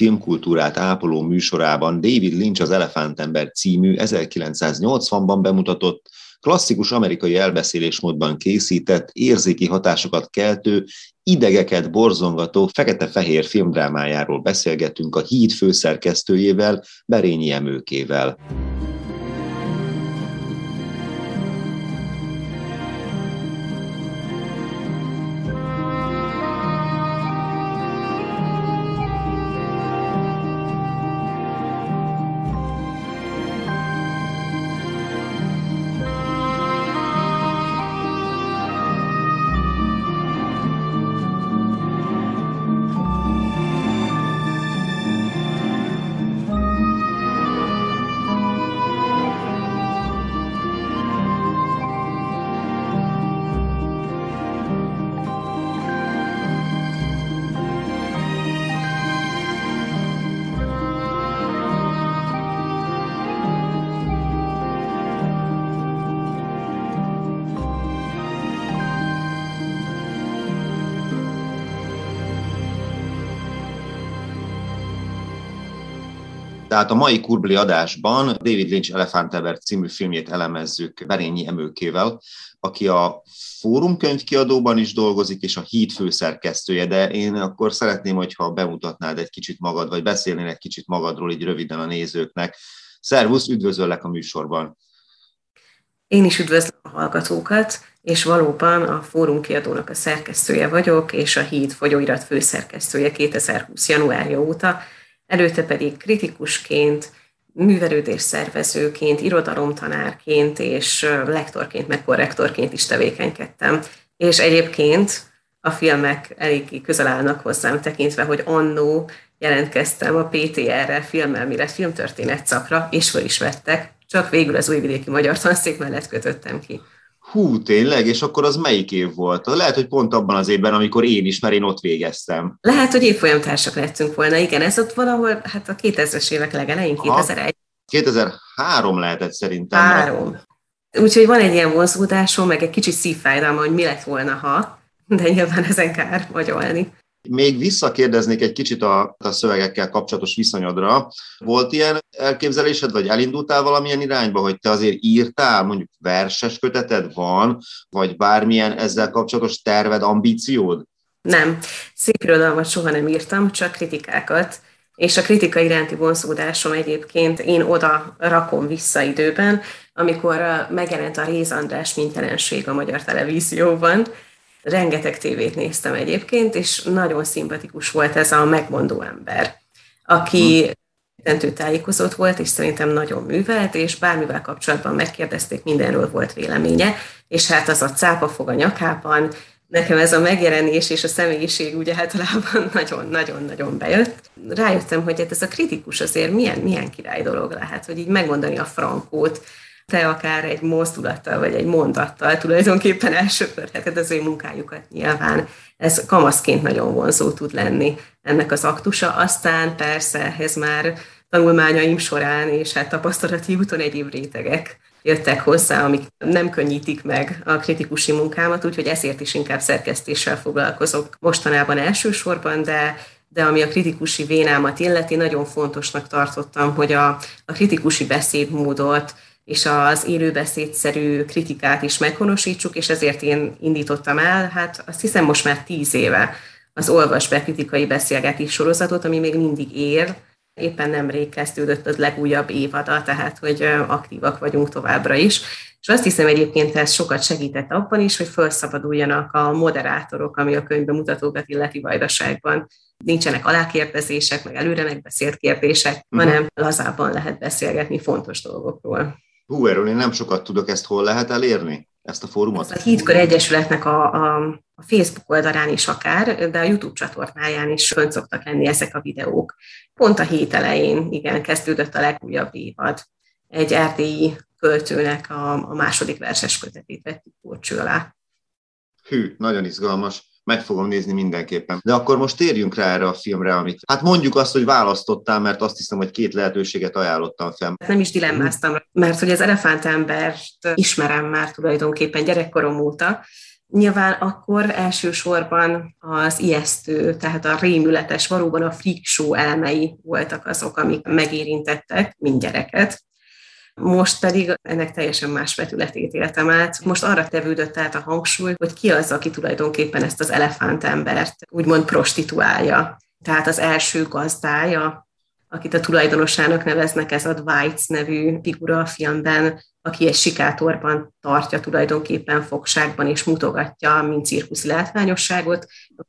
Filmkultúrát ápoló műsorában David Lynch az Elefántember című 1980-ban bemutatott, klasszikus amerikai elbeszélésmódban készített, érzéki hatásokat keltő, idegeket borzongató fekete-fehér filmdrámájáról beszélgetünk a Híd főszerkesztőjével, Berényi Emőkével. Tehát a mai Kurbli adásban David Lynch Elefánteber című filmjét elemezzük Berényi Emőkével, aki a Fórum könyvkiadóban is dolgozik, és a Híd főszerkesztője, de én akkor szeretném, hogyha bemutatnád egy kicsit magad, vagy beszélnél egy kicsit magadról így röviden a nézőknek. Szervusz, üdvözöllek a műsorban! Én is üdvözlöm a hallgatókat, és valóban a Fórum kiadónak a szerkesztője vagyok, és a Híd folyóirat főszerkesztője 2020. januárja óta, előtte pedig kritikusként, művelődés szervezőként, irodalomtanárként és lektorként, meg korrektorként is tevékenykedtem. És egyébként a filmek eléggé közel állnak hozzám, tekintve, hogy annó jelentkeztem a PTR-re filmelmélet filmtörténet szakra, és föl is vettek, csak végül az újvidéki magyar tanszék mellett kötöttem ki. Hú, tényleg? És akkor az melyik év volt? Lehet, hogy pont abban az évben, amikor én is, mert én ott végeztem. Lehet, hogy évfolyamtársak lettünk volna, igen, ez ott valahol, hát a 2000-es évek legelején, 2001. 2003 lehetett szerintem. Három. Úgyhogy van egy ilyen vonzódásom, meg egy kicsit szívfájdalma, hogy mi lett volna, ha, de nyilván ezen kár magyolni. Még visszakérdeznék egy kicsit a, a szövegekkel kapcsolatos viszonyodra. Volt ilyen elképzelésed, vagy elindultál valamilyen irányba, hogy te azért írtál, mondjuk verses köteted van, vagy bármilyen ezzel kapcsolatos terved, ambíciód? Nem. Szép irodalmat soha nem írtam, csak kritikákat. És a kritika iránti vonzódásom egyébként én oda rakom vissza időben, amikor megjelent a Réz András mintelenség a magyar televízióban, Rengeteg tévét néztem egyébként, és nagyon szimpatikus volt ez a megmondó ember, aki mindentől tájékozott volt, és szerintem nagyon művelt, és bármivel kapcsolatban megkérdezték, mindenről volt véleménye, és hát az a cápa fog a nyakában, nekem ez a megjelenés és a személyiség ugye általában nagyon-nagyon-nagyon bejött. Rájöttem, hogy hát ez a kritikus azért milyen, milyen király dolog lehet, hogy így megmondani a frankót, te akár egy mozdulattal vagy egy mondattal tulajdonképpen elsöpörheted az ő munkájukat nyilván. Ez kamaszként nagyon vonzó tud lenni ennek az aktusa. Aztán persze ez már tanulmányaim során és hát tapasztalati úton egyéb rétegek jöttek hozzá, amik nem könnyítik meg a kritikusi munkámat, úgyhogy ezért is inkább szerkesztéssel foglalkozok mostanában elsősorban, de de ami a kritikusi vénámat illeti, nagyon fontosnak tartottam, hogy a, a kritikusi beszédmódot, és az élőbeszédszerű kritikát is meghonosítsuk, és ezért én indítottam el, hát azt hiszem most már tíz éve az Olvas be kritikai beszélgetés sorozatot, ami még mindig ér, éppen nemrég kezdődött az legújabb évada, tehát hogy aktívak vagyunk továbbra is. És azt hiszem egyébként ez sokat segített abban is, hogy felszabaduljanak a moderátorok, ami a könyvbemutatókat illeti vajdaságban. Nincsenek alákérdezések, meg előre megbeszélt kérdések, uh-huh. hanem lazában lehet beszélgetni fontos dolgokról. Hú, erről én nem sokat tudok, ezt hol lehet elérni? Ezt a fórumot? Ez a Hídkör Egyesületnek a, a, a Facebook oldalán is akár, de a YouTube csatornáján is fönt szoktak lenni ezek a videók. Pont a hét elején, igen, kezdődött a legújabb évad. Egy erdélyi költőnek a, a második verses kötetét vettük korcső alá. Hű, nagyon izgalmas meg fogom nézni mindenképpen. De akkor most térjünk rá erre a filmre, amit hát mondjuk azt, hogy választottál, mert azt hiszem, hogy két lehetőséget ajánlottam fel. Nem is dilemmáztam, mert hogy az elefántembert ismerem már tulajdonképpen gyerekkorom óta, Nyilván akkor elsősorban az ijesztő, tehát a rémületes, valóban a freak show elemei voltak azok, amik megérintettek mind gyereket. Most pedig ennek teljesen más vetületét éltem át. Most arra tevődött át a hangsúly, hogy ki az, aki tulajdonképpen ezt az elefántembert úgymond prostituálja. Tehát az első gazdája, akit a tulajdonosának neveznek, ez a Dwight nevű figura a filmben, aki egy sikátorban tartja tulajdonképpen fogságban, és mutogatja, mint cirkuszi látványosságot.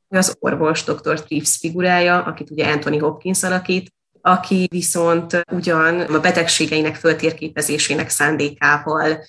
Az orvos dr. Reeves figurája, akit ugye Anthony Hopkins alakít, aki viszont ugyan a betegségeinek föltérképezésének szándékával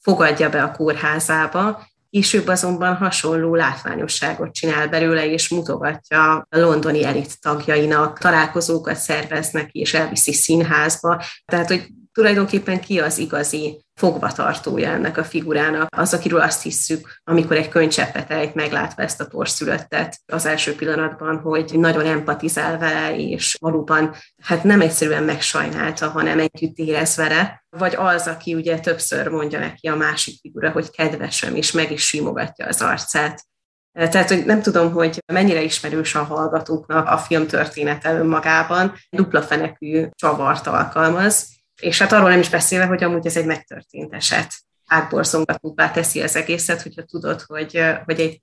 fogadja be a kórházába, Később azonban hasonló látványosságot csinál belőle, és mutogatja a londoni elit tagjainak, találkozókat szerveznek, és elviszi színházba. Tehát, hogy tulajdonképpen ki az igazi fogvatartója ennek a figurának, az, akiről azt hisszük, amikor egy könycseppet ejt, meglátva ezt a torszülöttet az első pillanatban, hogy nagyon empatizál vele, és valóban hát nem egyszerűen megsajnálta, hanem együtt érez vele, vagy az, aki ugye többször mondja neki a másik figura, hogy kedvesem, és meg is simogatja az arcát. Tehát, hogy nem tudom, hogy mennyire ismerős a hallgatóknak a film története önmagában, dupla fenekű csavart alkalmaz, és hát arról nem is beszélve, hogy amúgy ez egy megtörtént eset. Átborzongatóbbá teszi az egészet, hogyha tudod, hogy, hogy egy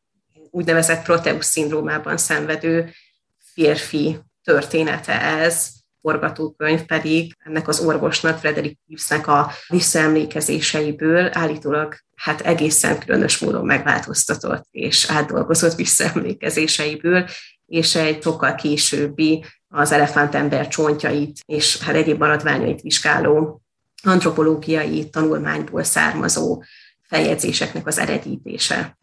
úgynevezett Proteus szindrómában szenvedő férfi története ez, forgatókönyv pedig ennek az orvosnak, Frederick Reevesnek a visszaemlékezéseiből állítólag hát egészen különös módon megváltoztatott és átdolgozott visszaemlékezéseiből, és egy sokkal későbbi az elefántember csontjait és hát egyéb maradványait vizsgáló antropológiai tanulmányból származó feljegyzéseknek az eredítése.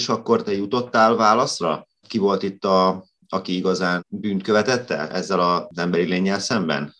Is akkor te jutottál válaszra? Ki volt itt a, aki igazán bűnt követette ezzel az emberi lényel szemben?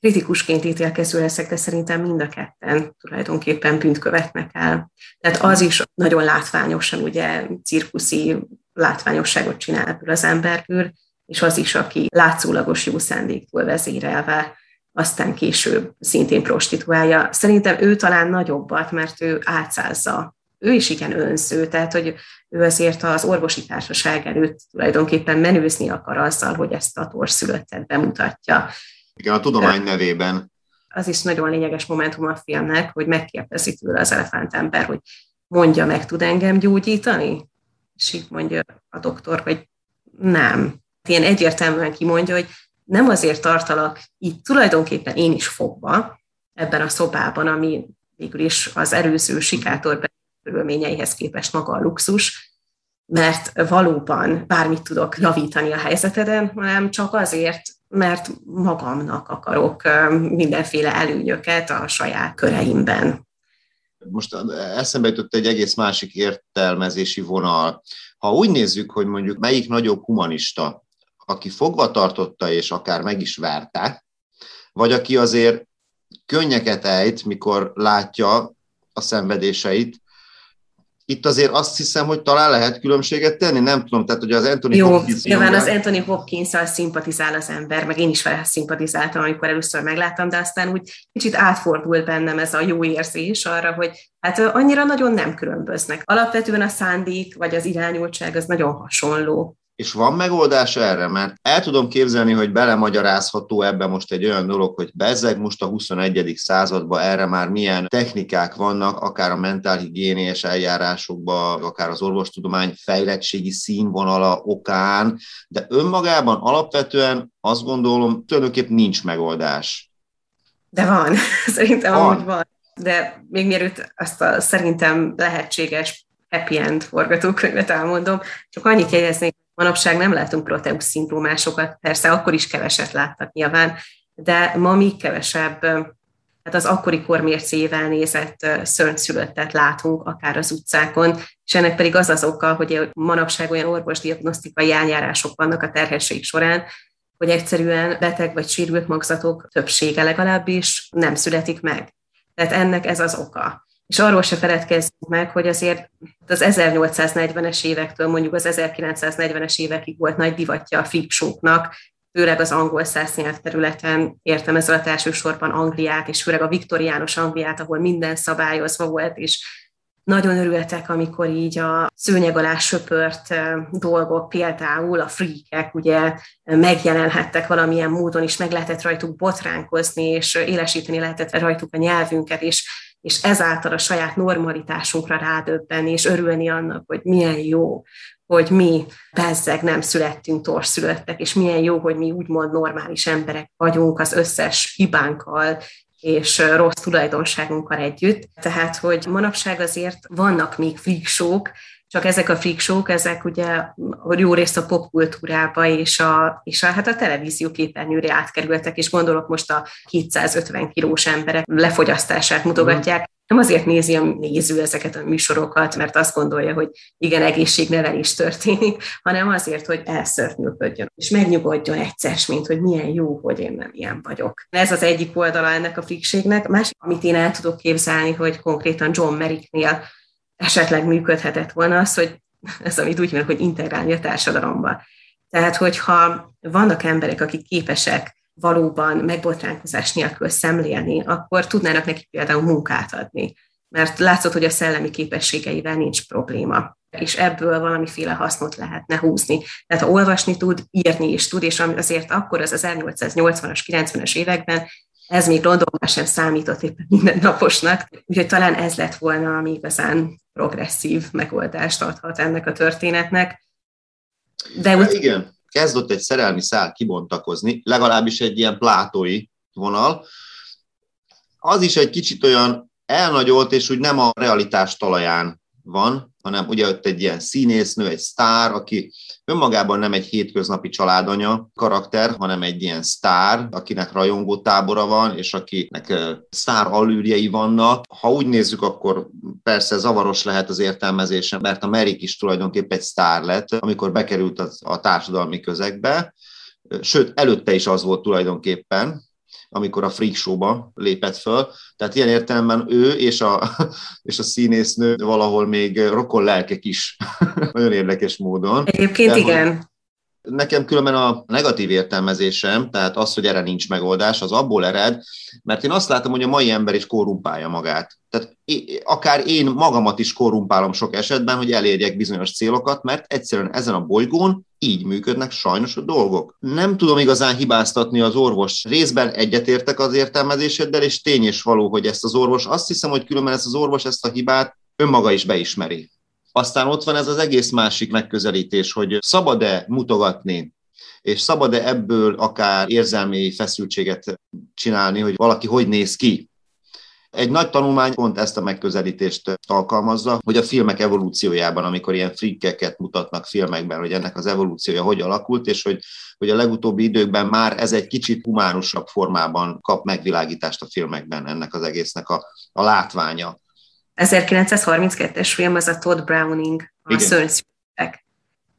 kritikusként ítélkező leszek, de szerintem mind a ketten tulajdonképpen bűnt követnek el. Tehát az is nagyon látványosan, ugye cirkuszi látványosságot csinál ebből az emberből, és az is, aki látszólagos jó szándéktól vezérelve, aztán később szintén prostituálja. Szerintem ő talán nagyobbat, mert ő átszázza. Ő is igen önző, tehát hogy ő azért az orvosi társaság előtt tulajdonképpen menőzni akar azzal, hogy ezt a torszülöttet bemutatja. Igen, a tudomány nevében. Az is nagyon lényeges momentum a filmnek, hogy megkérdezi tőle az elefántember, hogy mondja, meg tud engem gyógyítani? És így mondja a doktor, hogy nem. Ilyen egyértelműen kimondja, hogy nem azért tartalak itt tulajdonképpen én is fogva ebben a szobában, ami végül is az erőző sikátor körülményeihez képest maga a luxus, mert valóban bármit tudok javítani a helyzeteden, hanem csak azért, mert magamnak akarok mindenféle előnyöket a saját köreimben. Most eszembe jutott egy egész másik értelmezési vonal. Ha úgy nézzük, hogy mondjuk melyik nagyobb humanista, aki fogva tartotta és akár meg is várták, vagy aki azért könnyeket ejt, mikor látja a szenvedéseit, itt azért azt hiszem, hogy talán lehet különbséget tenni, nem tudom, tehát hogy az Anthony Jó, Hopkins... nyilván az Anthony hopkins szimpatizál az ember, meg én is vele szimpatizáltam, amikor először megláttam, de aztán úgy kicsit átfordult bennem ez a jó érzés arra, hogy hát annyira nagyon nem különböznek. Alapvetően a szándék vagy az irányultság az nagyon hasonló. És van megoldás erre? Mert el tudom képzelni, hogy belemagyarázható ebbe most egy olyan dolog, hogy bezzeg most a 21. században erre már milyen technikák vannak, akár a mentálhigiéniás eljárásokban, akár az orvostudomány fejlettségi színvonala okán, de önmagában alapvetően azt gondolom, tulajdonképpen nincs megoldás. De van, szerintem van. amúgy van. De még mielőtt azt a szerintem lehetséges happy end forgatókönyvet elmondom, csak annyit jegyeznék, Manapság nem látunk Proteus szindrómásokat, persze akkor is keveset láttak nyilván, de ma még kevesebb, hát az akkori kormércével nézett szörnyszülöttet látunk, akár az utcákon, és ennek pedig az az oka, hogy manapság olyan orvosdiagnosztikai eljárások vannak a terhesség során, hogy egyszerűen beteg vagy sérült magzatok többsége legalábbis nem születik meg. Tehát ennek ez az oka. És arról se feledkezzünk meg, hogy azért az 1840-es évektől mondjuk az 1940-es évekig volt nagy divatja a freakshow-nak, főleg az angol száz területen értem ezzel a elsősorban Angliát, és főleg a viktoriános Angliát, ahol minden szabályozva volt, és nagyon örültek, amikor így a szőnyeg alá söpört dolgok, például a freakek ugye megjelenhettek valamilyen módon, és meg lehetett rajtuk botránkozni, és élesíteni lehetett rajtuk a nyelvünket, és és ezáltal a saját normalitásunkra rádöbbenni, és örülni annak, hogy milyen jó, hogy mi bezzeg nem születtünk torszülöttek, és milyen jó, hogy mi úgymond normális emberek vagyunk az összes hibánkkal, és rossz tulajdonságunkkal együtt. Tehát, hogy manapság azért vannak még freakshow csak ezek a freakshow ezek ugye jó részt a popkultúrába és a, és a, hát a televízió képernyőre átkerültek, és gondolok most a 250 kilós emberek lefogyasztását mutogatják. Nem azért nézi a néző ezeket a műsorokat, mert azt gondolja, hogy igen, egészségnevelés történik, hanem azért, hogy elszörnyűködjön, és megnyugodjon egyszer, mint hogy milyen jó, hogy én nem ilyen vagyok. Ez az egyik oldala ennek a frikségnek. Másik, amit én el tudok képzelni, hogy konkrétan John Merricknél esetleg működhetett volna az, hogy ez, amit úgy mondjuk, hogy integrálni a társadalomba. Tehát, hogyha vannak emberek, akik képesek valóban megbotránkozás nélkül szemlélni, akkor tudnának neki például munkát adni. Mert látszott, hogy a szellemi képességeivel nincs probléma és ebből valamiféle hasznot lehetne húzni. Tehát ha olvasni tud, írni is tud, és azért akkor az 1880-as, 90-es években ez még Londonban sem számított éppen mindennaposnak, úgyhogy talán ez lett volna, ami igazán progresszív megoldást adhat ennek a történetnek. De úgy... Igen, kezdett egy szerelmi szál kibontakozni, legalábbis egy ilyen plátói vonal. Az is egy kicsit olyan elnagyolt, és úgy nem a realitás talaján van, hanem ugye ott egy ilyen színésznő, egy sztár, aki önmagában nem egy hétköznapi családanya karakter, hanem egy ilyen sztár, akinek rajongó tábora van, és akinek sztár allűrjei vannak. Ha úgy nézzük, akkor persze zavaros lehet az értelmezése, mert a Merik is tulajdonképpen egy sztár lett, amikor bekerült a társadalmi közegbe, sőt, előtte is az volt tulajdonképpen, amikor a Freak Show-ba lépett föl. Tehát ilyen értelemben ő és a, és a színésznő valahol még rokon lelkek is. Nagyon érdekes módon. Egyébként De, igen. Nekem különben a negatív értelmezésem, tehát az, hogy erre nincs megoldás, az abból ered, mert én azt látom, hogy a mai ember is korrumpálja magát. Tehát akár én magamat is korrumpálom sok esetben, hogy elérjek bizonyos célokat, mert egyszerűen ezen a bolygón így működnek sajnos a dolgok. Nem tudom igazán hibáztatni az orvos. Részben egyetértek az értelmezéseddel, és tény és való, hogy ezt az orvos, azt hiszem, hogy különben ezt az orvos ezt a hibát önmaga is beismeri. Aztán ott van ez az egész másik megközelítés, hogy szabad-e mutogatni, és szabad-e ebből akár érzelmi feszültséget csinálni, hogy valaki hogy néz ki. Egy nagy tanulmány pont ezt a megközelítést alkalmazza, hogy a filmek evolúciójában, amikor ilyen frikkeket mutatnak filmekben, hogy ennek az evolúciója hogy alakult, és hogy, hogy a legutóbbi időkben már ez egy kicsit humánusabb formában kap megvilágítást a filmekben ennek az egésznek a, a látványa. 1932-es film, az a Todd Browning, a szörnyszültek.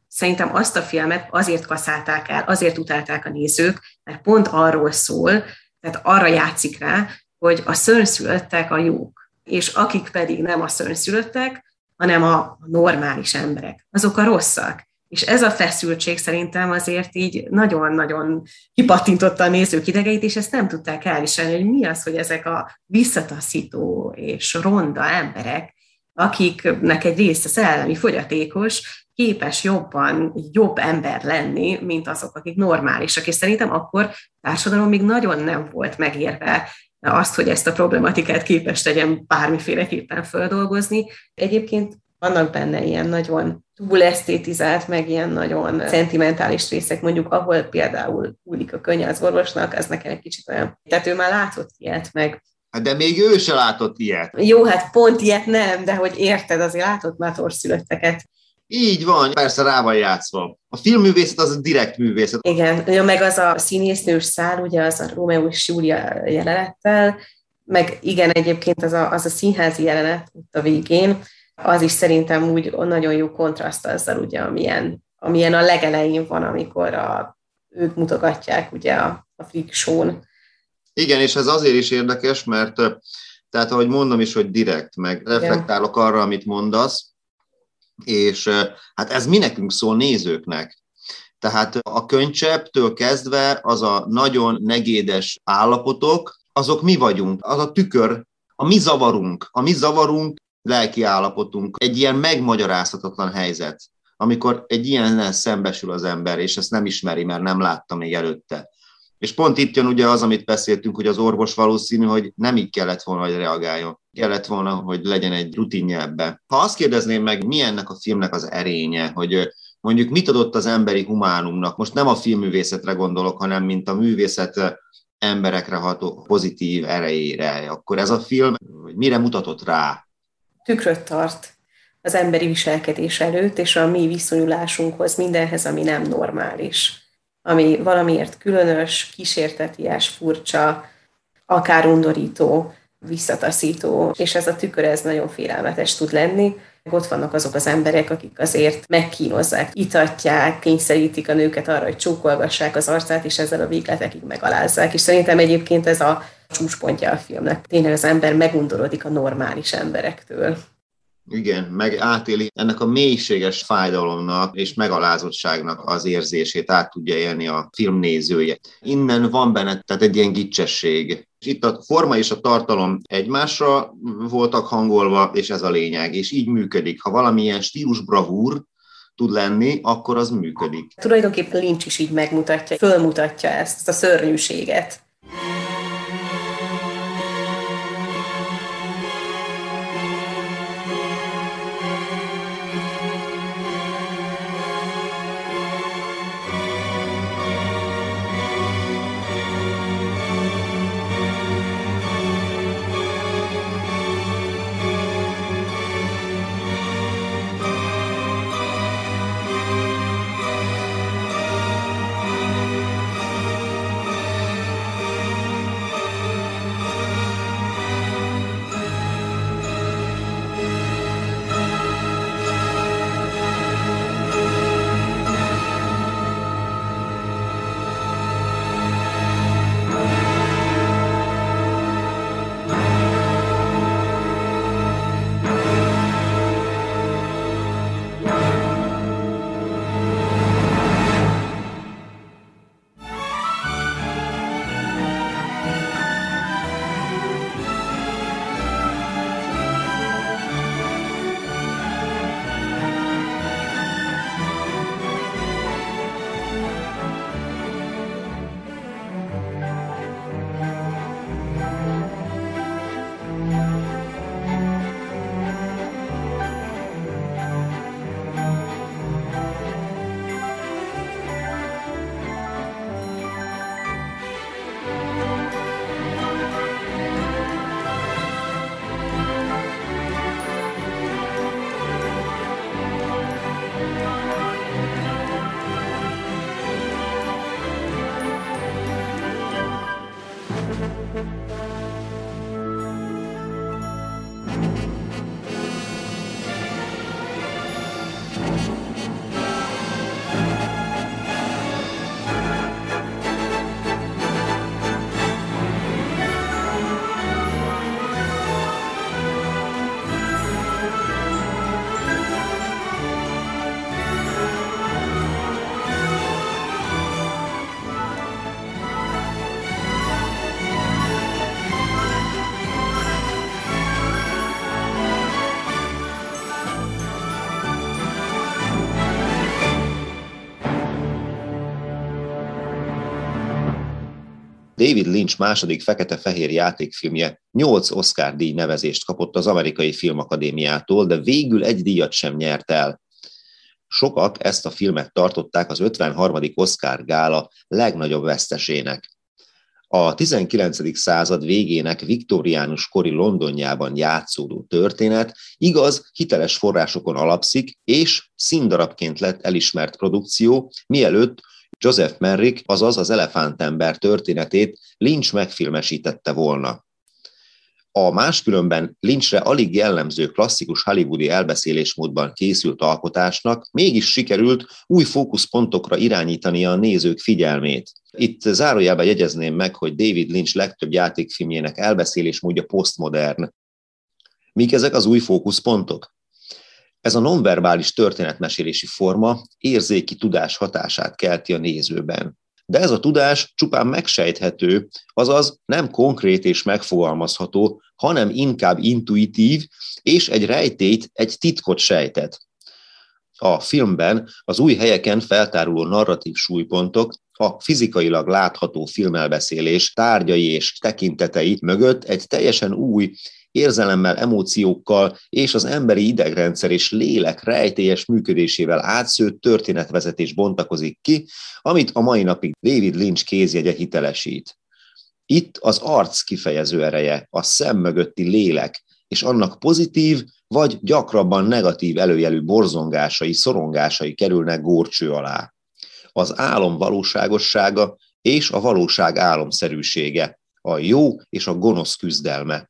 Szerintem azt a filmet azért kaszálták el, azért utálták a nézők, mert pont arról szól, tehát arra játszik rá, hogy a szörnyszülöttek a jók, és akik pedig nem a szörnyszülöttek, hanem a normális emberek, azok a rosszak. És ez a feszültség szerintem azért így nagyon-nagyon kipattintotta a nézők idegeit, és ezt nem tudták elviselni, hogy mi az, hogy ezek a visszataszító és ronda emberek, akiknek egy része szellemi fogyatékos, képes jobban jobb ember lenni, mint azok, akik normálisak. És szerintem akkor társadalom még nagyon nem volt megérve azt, hogy ezt a problematikát képes legyen bármiféleképpen földolgozni. Egyébként vannak benne ilyen nagyon túl esztétizált, meg ilyen nagyon szentimentális részek, mondjuk ahol például úlik a könnye az orvosnak, az nekem egy kicsit olyan. Tehát ő már látott ilyet, meg Hát de még ő se látott ilyet. Jó, hát pont ilyet nem, de hogy érted, azért látott már torszülötteket. Így van, persze rá van játszva. A filmművészet az a direkt művészet. Igen, ja, meg az a színésznős szál, ugye az a Romeo és Júlia jelenettel, meg igen, egyébként az a, az a színházi jelenet ott a végén, az is szerintem úgy nagyon jó kontraszt azzal, ugye, amilyen, amilyen a legelején van, amikor a, ők mutogatják ugye a, a freak show-n. Igen, és ez azért is érdekes, mert tehát ahogy mondom is, hogy direkt, meg reflektálok arra, amit mondasz, és hát ez mi nekünk szól nézőknek. Tehát a könycsepptől kezdve az a nagyon negédes állapotok, azok mi vagyunk, az a tükör, a mi zavarunk, a mi zavarunk lelki állapotunk, egy ilyen megmagyarázhatatlan helyzet, amikor egy ilyen szembesül az ember, és ezt nem ismeri, mert nem látta még előtte. És pont itt jön ugye az, amit beszéltünk, hogy az orvos valószínű, hogy nem így kellett volna, hogy reagáljon. Kellett volna, hogy legyen egy rutinja ebbe. Ha azt kérdezném meg, mi ennek a filmnek az erénye, hogy mondjuk mit adott az emberi humánumnak, most nem a filmművészetre gondolok, hanem mint a művészet emberekre ható pozitív erejére, akkor ez a film mire mutatott rá? Tükröt tart az emberi viselkedés előtt, és a mi viszonyulásunkhoz, mindenhez, ami nem normális ami valamiért különös, kísérteties, furcsa, akár undorító, visszataszító, és ez a tükör ez nagyon félelmetes tud lenni. Ott vannak azok az emberek, akik azért megkínozzák, itatják, kényszerítik a nőket arra, hogy csókolgassák az arcát, és ezzel a végletekig megalázzák. És szerintem egyébként ez a csúcspontja a filmnek. Tényleg az ember megundorodik a normális emberektől. Igen, meg átéli ennek a mélységes fájdalomnak és megalázottságnak az érzését át tudja élni a film nézője. Innen van benne tehát egy ilyen gicsesség. Itt a forma és a tartalom egymásra voltak hangolva, és ez a lényeg, és így működik. Ha valamilyen stílusbravúr tud lenni, akkor az működik. Tulajdonképpen Lynch is így megmutatja, fölmutatja ezt, ezt a szörnyűséget. David Lynch második fekete-fehér játékfilmje 8 Oscar díj nevezést kapott az Amerikai Filmakadémiától, de végül egy díjat sem nyert el. Sokak ezt a filmet tartották az 53. Oscar gála legnagyobb vesztesének. A 19. század végének viktoriánus kori Londonjában játszódó történet igaz, hiteles forrásokon alapszik, és színdarabként lett elismert produkció, mielőtt Joseph Merrick, azaz az elefántember történetét Lynch megfilmesítette volna. A máskülönben Lynchre alig jellemző klasszikus hollywoodi elbeszélésmódban készült alkotásnak mégis sikerült új fókuszpontokra irányítani a nézők figyelmét. Itt zárójelben jegyezném meg, hogy David Lynch legtöbb játékfilmjének elbeszélésmódja posztmodern. Mik ezek az új fókuszpontok? Ez a nonverbális történetmesélési forma érzéki tudás hatását kelti a nézőben. De ez a tudás csupán megsejthető, azaz nem konkrét és megfogalmazható, hanem inkább intuitív, és egy rejtét, egy titkot sejtet. A filmben az új helyeken feltáruló narratív súlypontok a fizikailag látható filmelbeszélés tárgyai és tekintetei mögött egy teljesen új érzelemmel, emóciókkal és az emberi idegrendszer és lélek rejtélyes működésével átszőtt történetvezetés bontakozik ki, amit a mai napig David Lynch kézjegye hitelesít. Itt az arc kifejező ereje, a szem mögötti lélek, és annak pozitív vagy gyakrabban negatív előjelű borzongásai, szorongásai kerülnek górcső alá. Az álom valóságossága és a valóság álomszerűsége, a jó és a gonosz küzdelme.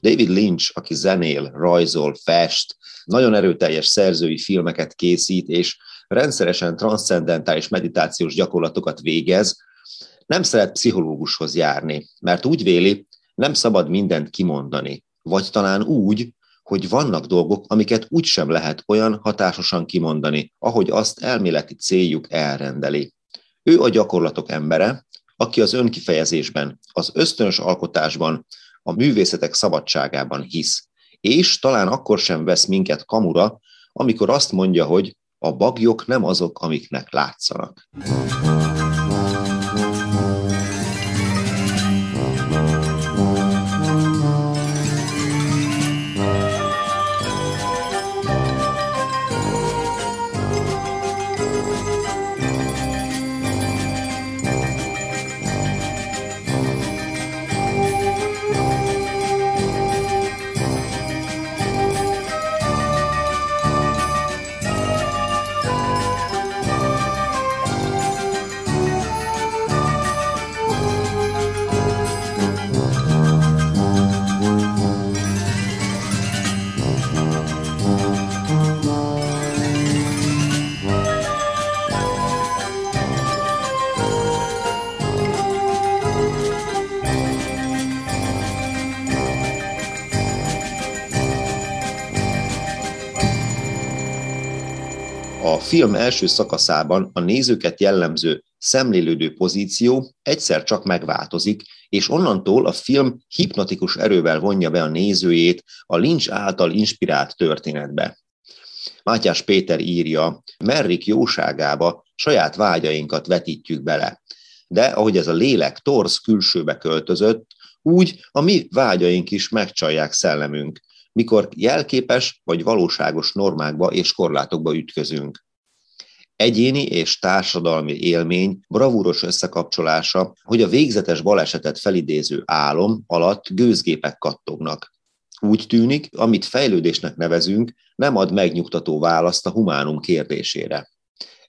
David Lynch, aki zenél, rajzol, fest, nagyon erőteljes szerzői filmeket készít, és rendszeresen transzcendentális meditációs gyakorlatokat végez, nem szeret pszichológushoz járni, mert úgy véli, nem szabad mindent kimondani, vagy talán úgy, hogy vannak dolgok, amiket úgysem lehet olyan hatásosan kimondani, ahogy azt elméleti céljuk elrendeli. Ő a gyakorlatok embere, aki az önkifejezésben, az ösztönös alkotásban, a művészetek szabadságában hisz, és talán akkor sem vesz minket kamura, amikor azt mondja, hogy a bagyok nem azok, amiknek látszanak. Film első szakaszában a nézőket jellemző szemlélődő pozíció egyszer csak megváltozik, és onnantól a film hipnotikus erővel vonja be a nézőjét a Lynch által inspirált történetbe. Mátyás Péter írja, Merrik jóságába saját vágyainkat vetítjük bele. De ahogy ez a lélek torz külsőbe költözött, úgy a mi vágyaink is megcsalják szellemünk, mikor jelképes vagy valóságos normákba és korlátokba ütközünk. Egyéni és társadalmi élmény bravúros összekapcsolása, hogy a végzetes balesetet felidéző álom alatt gőzgépek kattognak. Úgy tűnik, amit fejlődésnek nevezünk, nem ad megnyugtató választ a humánum kérdésére.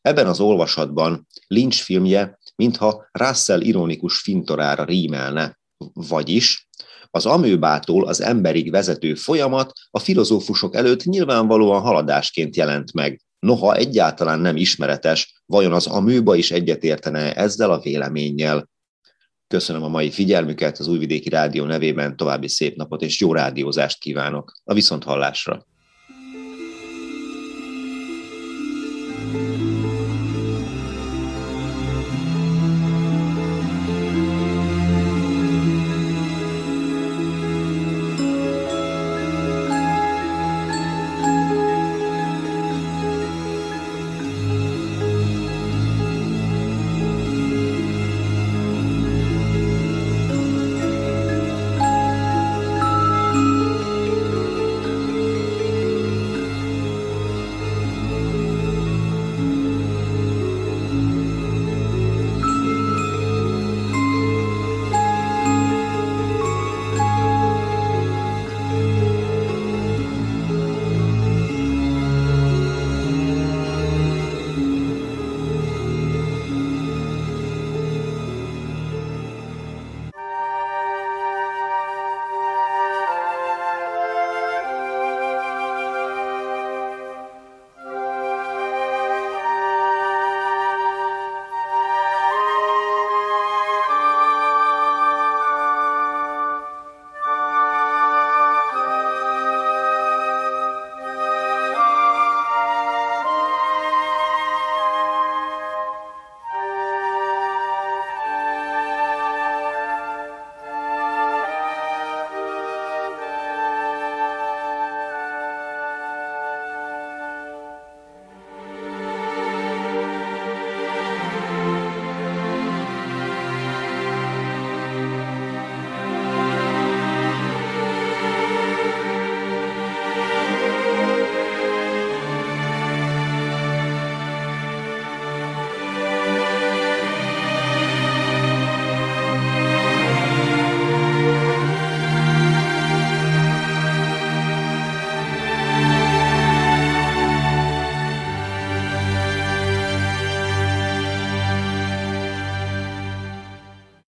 Ebben az olvasatban Lynch filmje, mintha Russell ironikus fintorára rímelne, vagyis az amőbától az emberig vezető folyamat a filozófusok előtt nyilvánvalóan haladásként jelent meg. Noha egyáltalán nem ismeretes, vajon az aműba is egyetértene ezzel a véleménnyel? Köszönöm a mai figyelmüket, az Újvidéki Rádió nevében további szép napot és jó rádiózást kívánok. A viszonthallásra! thank you